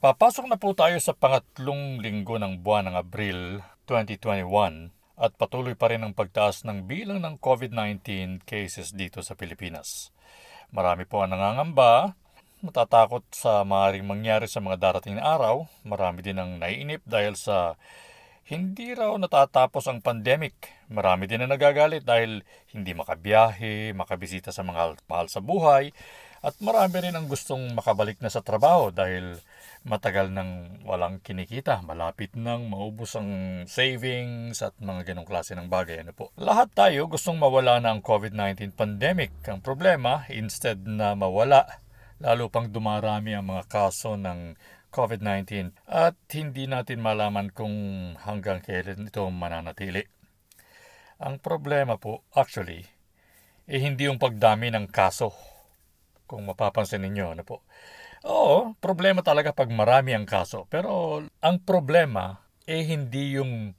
Papasok na po tayo sa pangatlong linggo ng buwan ng Abril 2021 at patuloy pa rin ang pagtaas ng bilang ng COVID-19 cases dito sa Pilipinas. Marami po ang nangangamba, matatakot sa maaaring mangyari sa mga darating na araw. Marami din ang naiinip dahil sa hindi raw natatapos ang pandemic. Marami din na nagagalit dahil hindi makabiyahe, makabisita sa mga mahal sa buhay, at marami rin ang gustong makabalik na sa trabaho dahil matagal nang walang kinikita. Malapit nang maubos ang savings at mga ganong klase ng bagay. Ano po? Lahat tayo gustong mawala na ang COVID-19 pandemic. Ang problema, instead na mawala, lalo pang dumarami ang mga kaso ng COVID-19 at hindi natin malaman kung hanggang kailan ito mananatili. Ang problema po, actually, eh hindi yung pagdami ng kaso kung mapapansin ninyo, ano po. Oo, problema talaga pag marami ang kaso. Pero ang problema eh hindi yung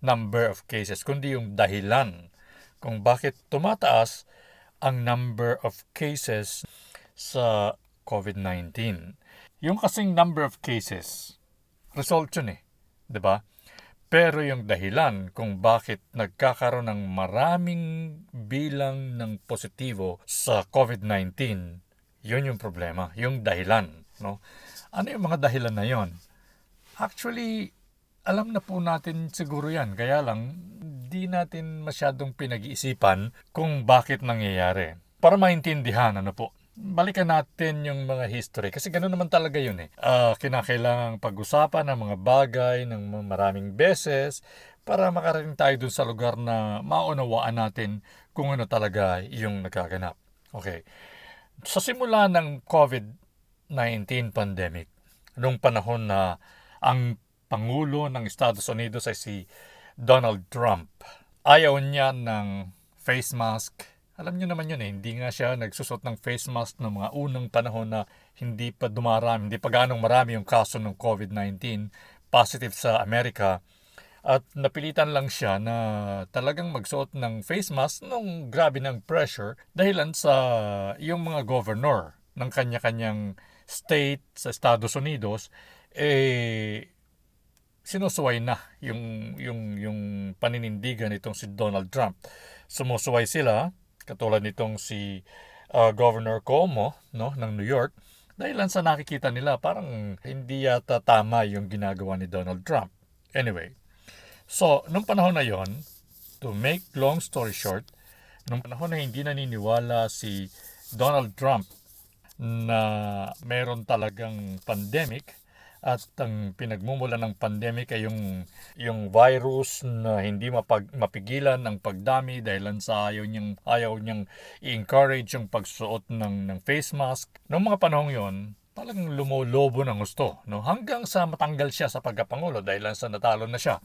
number of cases, kundi yung dahilan kung bakit tumataas ang number of cases sa COVID-19. Yung kasing number of cases, result yun eh. ba? Diba? Pero yung dahilan kung bakit nagkakaroon ng maraming bilang ng positibo sa COVID-19 yun yung problema, yung dahilan. No? Ano yung mga dahilan na yon? Actually, alam na po natin siguro yan. Kaya lang, di natin masyadong pinag-iisipan kung bakit nangyayari. Para maintindihan, ano po, balikan natin yung mga history. Kasi ganoon naman talaga yun eh. Uh, kinakailangang pag-usapan ng mga bagay ng maraming beses para makarating tayo dun sa lugar na maunawaan natin kung ano talaga yung nagaganap. Okay sa simula ng COVID-19 pandemic, noong panahon na ang Pangulo ng Estados Unidos ay si Donald Trump, ayaw niya ng face mask. Alam niyo naman yun eh, hindi nga siya nagsusot ng face mask ng mga unang panahon na hindi pa dumarami, hindi pa ganong marami yung kaso ng COVID-19 positive sa Amerika at napilitan lang siya na talagang magsuot ng face mask nung grabe ng pressure dahilan sa yung mga governor ng kanya-kanyang state sa Estados Unidos eh sinusuway na yung yung yung paninindigan nitong si Donald Trump. Sumusuway sila katulad nitong si uh, Governor Cuomo no ng New York dahilan sa nakikita nila parang hindi yata tama yung ginagawa ni Donald Trump. Anyway, So, nung panahon na yon, to make long story short, nung panahon na hindi naniniwala si Donald Trump na meron talagang pandemic at ang pinagmumula ng pandemic ay yung, yung virus na hindi mapag, mapigilan ang pagdami dahil sa ayaw niyang, ayaw niyang i-encourage yung pagsuot ng, ng face mask. Noong mga panahon yon, talagang lumolobo ng gusto. No? Hanggang sa matanggal siya sa pagkapangulo dahil sa natalo na siya.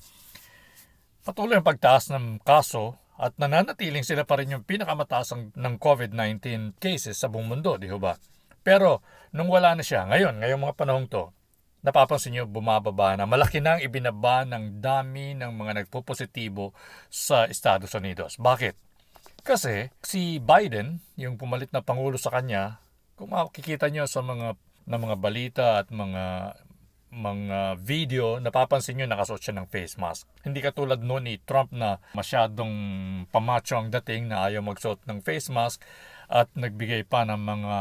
Patuloy ang pagtaas ng kaso at nananatiling sila pa rin yung pinakamataas ng COVID-19 cases sa buong mundo, di ba? Pero nung wala na siya, ngayon, ngayong mga panahong to, napapansin nyo bumababa na malaki na ang ibinaba ng dami ng mga nagpo-positibo sa Estados Unidos. Bakit? Kasi si Biden, yung pumalit na pangulo sa kanya, kung makikita nyo sa mga na mga balita at mga mga video, napapansin nyo nakasuot siya ng face mask. Hindi katulad noon ni Trump na masyadong pamacho ang dating na ayaw magsuot ng face mask at nagbigay pa ng mga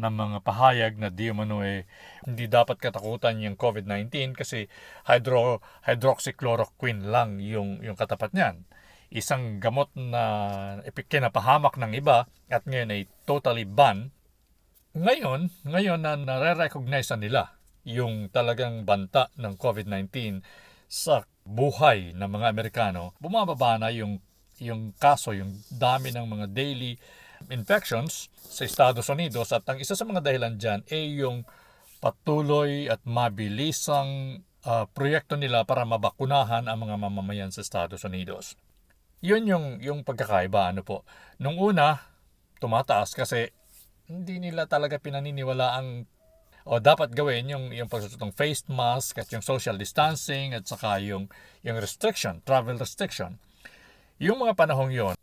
ng mga pahayag na di umano eh, hindi dapat katakutan yung COVID-19 kasi hydro, hydroxychloroquine lang yung, yung katapat niyan. Isang gamot na kinapahamak ng iba at ngayon ay totally ban. Ngayon, ngayon na nare-recognize nila yung talagang banta ng COVID-19 sa buhay ng mga Amerikano, bumababa na yung, yung kaso, yung dami ng mga daily infections sa Estados Unidos at ang isa sa mga dahilan dyan ay yung patuloy at mabilisang uh, proyekto nila para mabakunahan ang mga mamamayan sa Estados Unidos. Yun yung, yung pagkakaiba. Ano po. Nung una, tumataas kasi hindi nila talaga pinaniniwala ang o dapat gawin yung, yung pagsusot ng face mask at yung social distancing at saka yung, yung restriction, travel restriction. Yung mga panahong yon,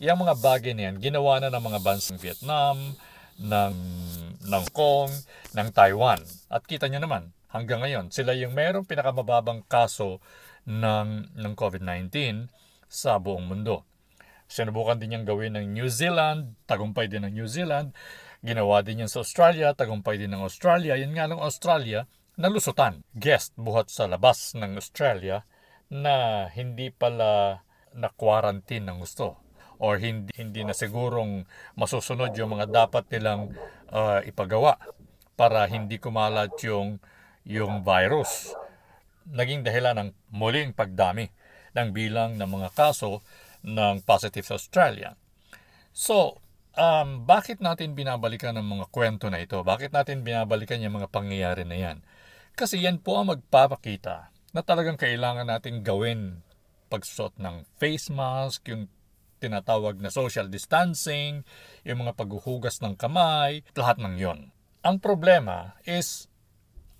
yung mga bagay na yan, ginawa na ng mga bansang Vietnam, ng, ng Kong, ng Taiwan. At kita nyo naman, hanggang ngayon. Sila yung merong pinakamababang kaso ng, ng COVID-19 sa buong mundo. Sinubukan din niyang gawin ng New Zealand, tagumpay din ng New Zealand. Ginawa din yan sa Australia, tagumpay din ng Australia. Yun nga ng Australia, nalusutan. Guest buhat sa labas ng Australia na hindi pala na-quarantine ng gusto or hindi, hindi na sigurong masusunod yung mga dapat nilang uh, ipagawa para hindi kumalat yung, yung virus. Naging dahilan ng muling pagdami ng bilang ng mga kaso ng positive sa Australia. So, um, bakit natin binabalikan ang mga kwento na ito? Bakit natin binabalikan yung mga pangyayari na yan? Kasi yan po ang magpapakita na talagang kailangan natin gawin pagsuot ng face mask, yung tinatawag na social distancing, yung mga paghuhugas ng kamay, lahat ng yon. Ang problema is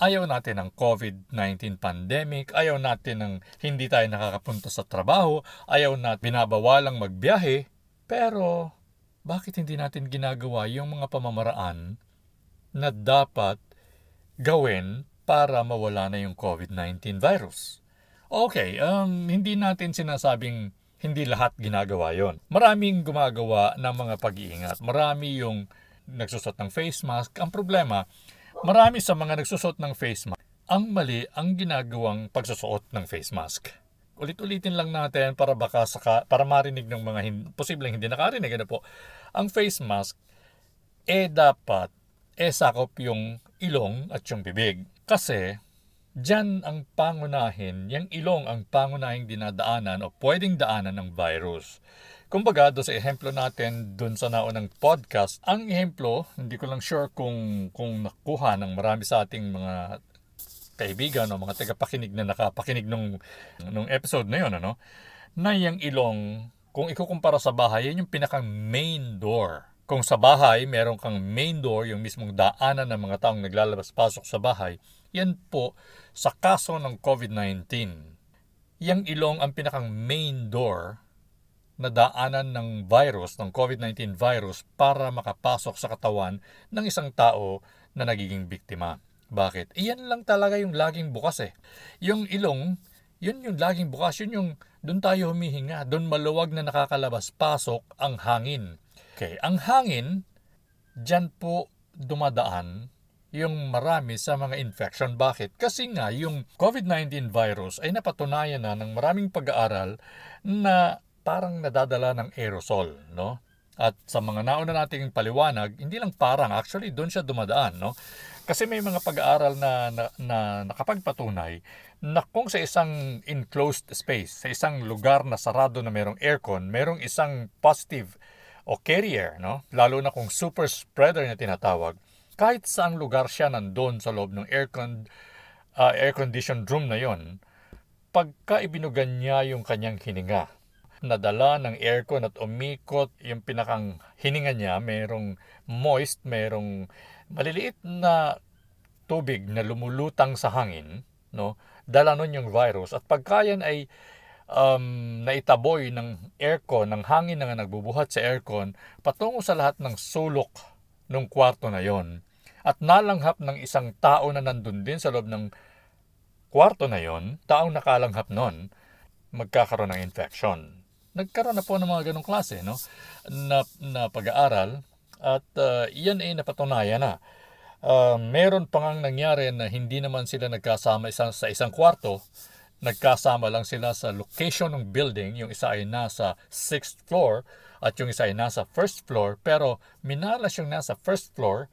Ayaw natin ng COVID-19 pandemic, ayaw natin ng hindi tayo nakakapunta sa trabaho, ayaw natin binabawalang magbiyahe, pero bakit hindi natin ginagawa yung mga pamamaraan na dapat gawin para mawala na yung COVID-19 virus? Okay, um, hindi natin sinasabing hindi lahat ginagawa yon. Maraming gumagawa ng mga pag-iingat. Marami yung nagsusot ng face mask. Ang problema, Marami sa mga nagsusot ng face mask, ang mali ang ginagawang pagsusuot ng face mask. Ulit-ulitin lang natin para baka saka, para marinig ng mga hin, posibleng hindi nakarinig ano po. Ang face mask eh dapat eh sakop yung ilong at yung bibig. Kasi Diyan ang pangunahin, yung ilong ang pangunahing dinadaanan o pwedeng daanan ng virus. Kumbaga, do sa ehemplo natin dun sa naunang podcast, ang ehemplo, hindi ko lang sure kung, kung nakuha ng marami sa ating mga kaibigan o mga tagapakinig na nakapakinig nung, nung episode na yun, ano? Na yung ilong, kung ikukumpara sa bahay, yan yung pinakang main door. Kung sa bahay, meron kang main door, yung mismong daanan ng mga taong naglalabas-pasok sa bahay, yan po sa kaso ng COVID-19. Yang ilong ang pinakang main door na daanan ng virus, ng COVID-19 virus para makapasok sa katawan ng isang tao na nagiging biktima. Bakit? Iyan lang talaga yung laging bukas eh. Yung ilong, yun yung laging bukas, yun yung doon tayo humihinga, doon maluwag na nakakalabas-pasok ang hangin. Okay, ang hangin, dyan po dumadaan yung marami sa mga infection. Bakit? Kasi nga yung COVID-19 virus ay napatunayan na ng maraming pag-aaral na parang nadadala ng aerosol, no? At sa mga nauna nating paliwanag, hindi lang parang, actually doon siya dumadaan, no? Kasi may mga pag-aaral na, na, na nakapagpatunay na kung sa isang enclosed space, sa isang lugar na sarado na merong aircon, merong isang positive o carrier, no? lalo na kung super spreader na tinatawag, kahit saang lugar siya nandun sa loob ng aircon, uh, air-conditioned room na yon, pagka ibinugan niya yung kanyang hininga, nadala ng aircon at umikot. Yung pinakang hininga niya, merong moist, merong maliliit na tubig na lumulutang sa hangin, no? Dala nun yung virus. At pagkayan ay um, naitaboy ng aircon, ng hangin na nagbubuhat sa aircon patungo sa lahat ng sulok ng kwarto na yon. At nalanghap ng isang tao na nandun din sa loob ng kwarto na yon, taong nakalanghap nun, magkakaroon ng infection nagkaroon na po ng mga ganong klase no? na, na pag-aaral at uh, yan ay napatunayan na. Uh, meron pa ngang nangyari na hindi naman sila nagkasama isang, sa isang kwarto, nagkasama lang sila sa location ng building, yung isa ay nasa 6th floor at yung isa ay nasa first floor, pero minalas yung nasa first floor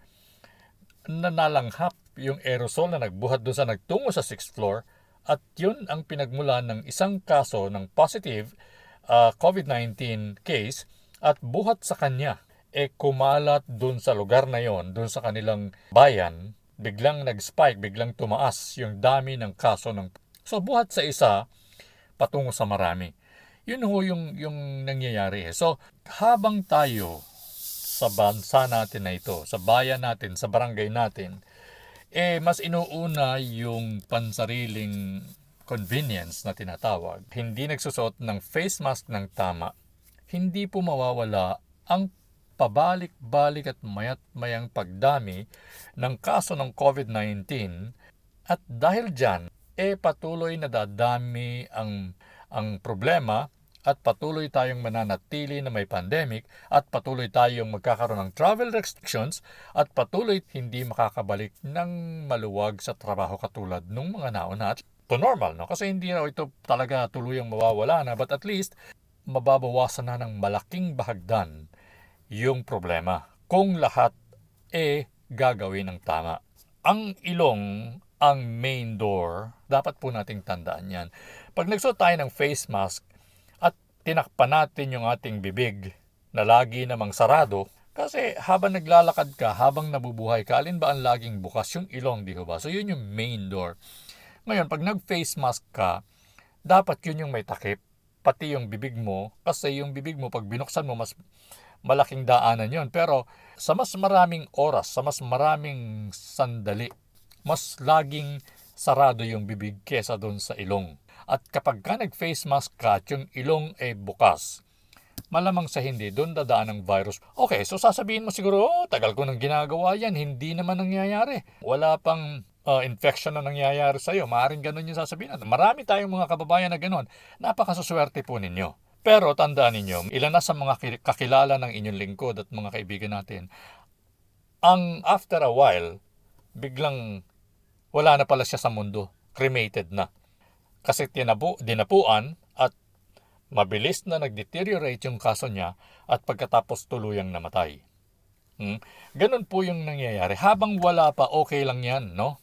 na nalanghap yung aerosol na nagbuhat doon sa nagtungo sa 6th floor at yun ang pinagmulan ng isang kaso ng positive uh, COVID-19 case at buhat sa kanya e kumalat dun sa lugar na yon, dun sa kanilang bayan, biglang nag-spike, biglang tumaas yung dami ng kaso ng So buhat sa isa patungo sa marami. Yun ho yung yung nangyayari. So habang tayo sa bansa natin na ito, sa bayan natin, sa barangay natin, eh mas inuuna yung pansariling convenience na tinatawag, hindi nagsusot ng face mask ng tama, hindi po mawawala ang pabalik-balik at mayat mayang pagdami ng kaso ng COVID-19 At dahil dyan, eh patuloy na dadami ang, ang problema at patuloy tayong mananatili na may pandemic at patuloy tayong magkakaroon ng travel restrictions at patuloy hindi makakabalik ng maluwag sa trabaho katulad nung mga nauna. at to normal no kasi hindi raw ito talaga tuluyang mawawala na but at least mababawasan na ng malaking bahagdan yung problema kung lahat eh gagawin ng tama. Ang ilong ang main door, dapat po nating tandaan yan. Pag nagsuot tayo ng face mask, tinakpan natin yung ating bibig na lagi namang sarado kasi habang naglalakad ka, habang nabubuhay ka, alin ba ang laging bukas? Yung ilong, di ba? So yun yung main door. Ngayon, pag nag-face mask ka, dapat yun yung may takip. Pati yung bibig mo, kasi yung bibig mo, pag binuksan mo, mas malaking daanan yun. Pero sa mas maraming oras, sa mas maraming sandali, mas laging sarado yung bibig kesa doon sa ilong. At kapag ka nag-face mask ka at yung ilong ay bukas, malamang sa hindi, doon dadaan ang virus. Okay, so sasabihin mo siguro, oh, tagal ko nang ginagawa yan, hindi naman nangyayari. Wala pang uh, infection na nangyayari sa'yo. Maaring ganun yung sasabihin natin. Marami tayong mga kababayan na ganun. Napakasaswerte po ninyo. Pero tandaan ninyo, ilan na sa mga kakilala ng inyong lingkod at mga kaibigan natin, ang after a while, biglang wala na pala siya sa mundo. Cremated na kasi tinabu, dinapuan at mabilis na nag-deteriorate yung kaso niya at pagkatapos tuluyang namatay. Hmm? Ganun po yung nangyayari. Habang wala pa, okay lang yan, no?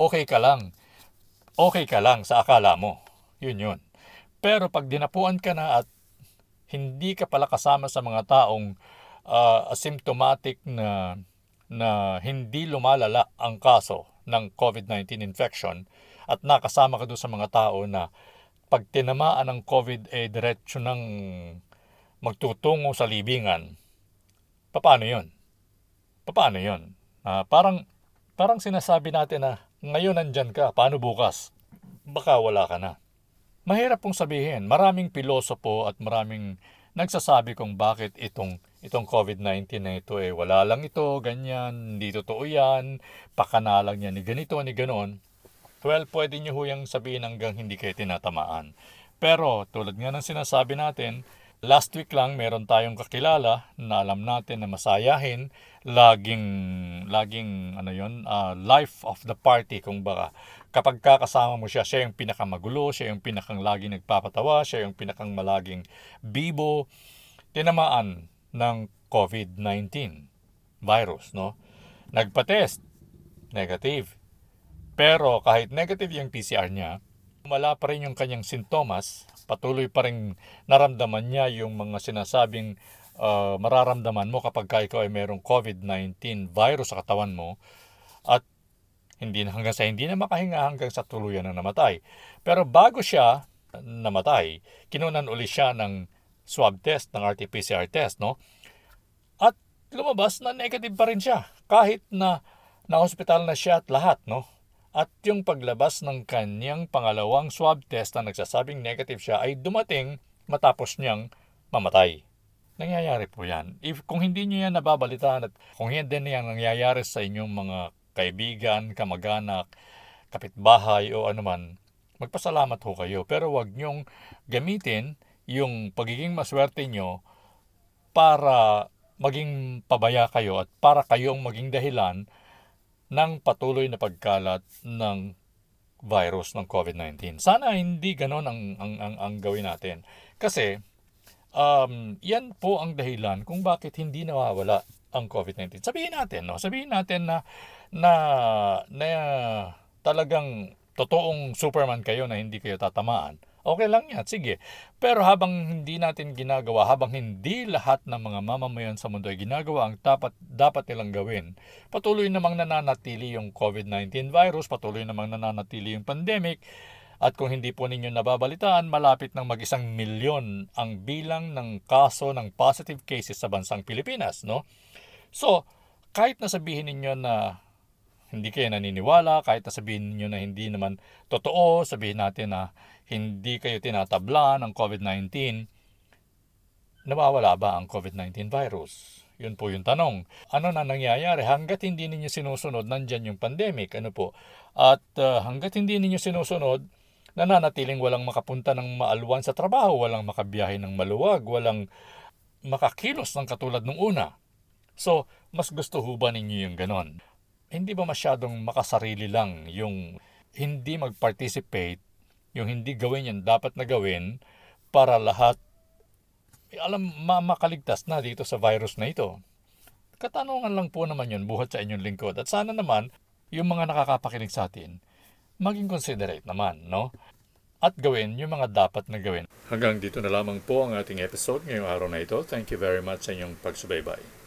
Okay ka lang. Okay ka lang sa akala mo. Yun yun. Pero pag dinapuan ka na at hindi ka pala kasama sa mga taong uh, asymptomatic na na hindi lumalala ang kaso ng COVID-19 infection, at nakasama ka doon sa mga tao na pag tinamaan ng COVID eh diretso ng magtutungo sa libingan, paano yon? Paano yon? Uh, parang, parang sinasabi natin na ngayon nandyan ka, paano bukas? Baka wala ka na. Mahirap pong sabihin, maraming pilosopo at maraming nagsasabi kung bakit itong itong COVID-19 na ito eh wala lang ito, ganyan, hindi totoo yan, pakanalang yan ni ganito, ni ganon. Well, pwede nyo huyang sabihin hanggang hindi kayo tinatamaan. Pero tulad nga ng sinasabi natin, last week lang meron tayong kakilala na alam natin na masayahin, laging, laging ano yun, uh, life of the party kung baka. Kapag kakasama mo siya, siya yung pinakamagulo, siya yung pinakang laging nagpapatawa, siya yung pinakang malaging bibo, tinamaan ng COVID-19 virus, no? Nagpa-test, negative pero kahit negative yung PCR niya, wala pa rin yung kanyang sintomas, patuloy pa rin naramdaman niya yung mga sinasabing uh, mararamdaman mo kapag ka ikaw ay mayroong COVID-19 virus sa katawan mo at hindi na hanggang sa hindi na makahinga hanggang sa tuluyan na namatay. Pero bago siya namatay, kinunan uli siya ng swab test, ng RT-PCR test, no? At lumabas na negative pa rin siya kahit na na-hospital na siya at lahat, no? At yung paglabas ng kanyang pangalawang swab test na nagsasabing negative siya ay dumating matapos niyang mamatay. Nangyayari po yan. If, kung hindi niyo yan nababalitaan at kung hindi na yan nangyayari sa inyong mga kaibigan, kamag-anak, kapitbahay o anuman, magpasalamat ho kayo. Pero wag niyong gamitin yung pagiging maswerte nyo para maging pabaya kayo at para kayong maging dahilan ng patuloy na pagkalat ng virus ng COVID-19. Sana hindi ganon ang, ang, ang, ang gawin natin. Kasi um, yan po ang dahilan kung bakit hindi nawawala ang COVID-19. Sabihin natin, no? Sabihin natin na na na talagang totoong Superman kayo na hindi kayo tatamaan. Okay lang yan, sige. Pero habang hindi natin ginagawa, habang hindi lahat ng mga mamamayan sa mundo ay ginagawa ang dapat, dapat nilang gawin, patuloy namang nananatili yung COVID-19 virus, patuloy namang nananatili yung pandemic, at kung hindi po ninyo nababalitaan, malapit ng mag-isang milyon ang bilang ng kaso ng positive cases sa bansang Pilipinas. No? So, kahit na sabihin ninyo na hindi kayo naniniwala, kahit na sabihin ninyo na hindi naman totoo, sabihin natin na hindi kayo tinatabla ng COVID-19, nawawala ba ang COVID-19 virus? Yun po yung tanong. Ano na nangyayari hanggat hindi ninyo sinusunod, nandyan yung pandemic. Ano po? At uh, hanggat hindi ninyo sinusunod, nananatiling walang makapunta ng maalwan sa trabaho, walang makabiyahe ng maluwag, walang makakilos ng katulad nung una. So, mas gusto ho ba ninyo yung ganon? Hindi ba masyadong makasarili lang yung hindi mag-participate, yung hindi gawin yung dapat na gawin para lahat eh, alam ma makaligtas na dito sa virus na ito. Katanungan lang po naman yun buhat sa inyong lingkod. At sana naman, yung mga nakakapakinig sa atin, maging considerate naman, no? At gawin yung mga dapat na gawin. Hanggang dito na lamang po ang ating episode ngayong araw na ito. Thank you very much sa inyong pagsubaybay.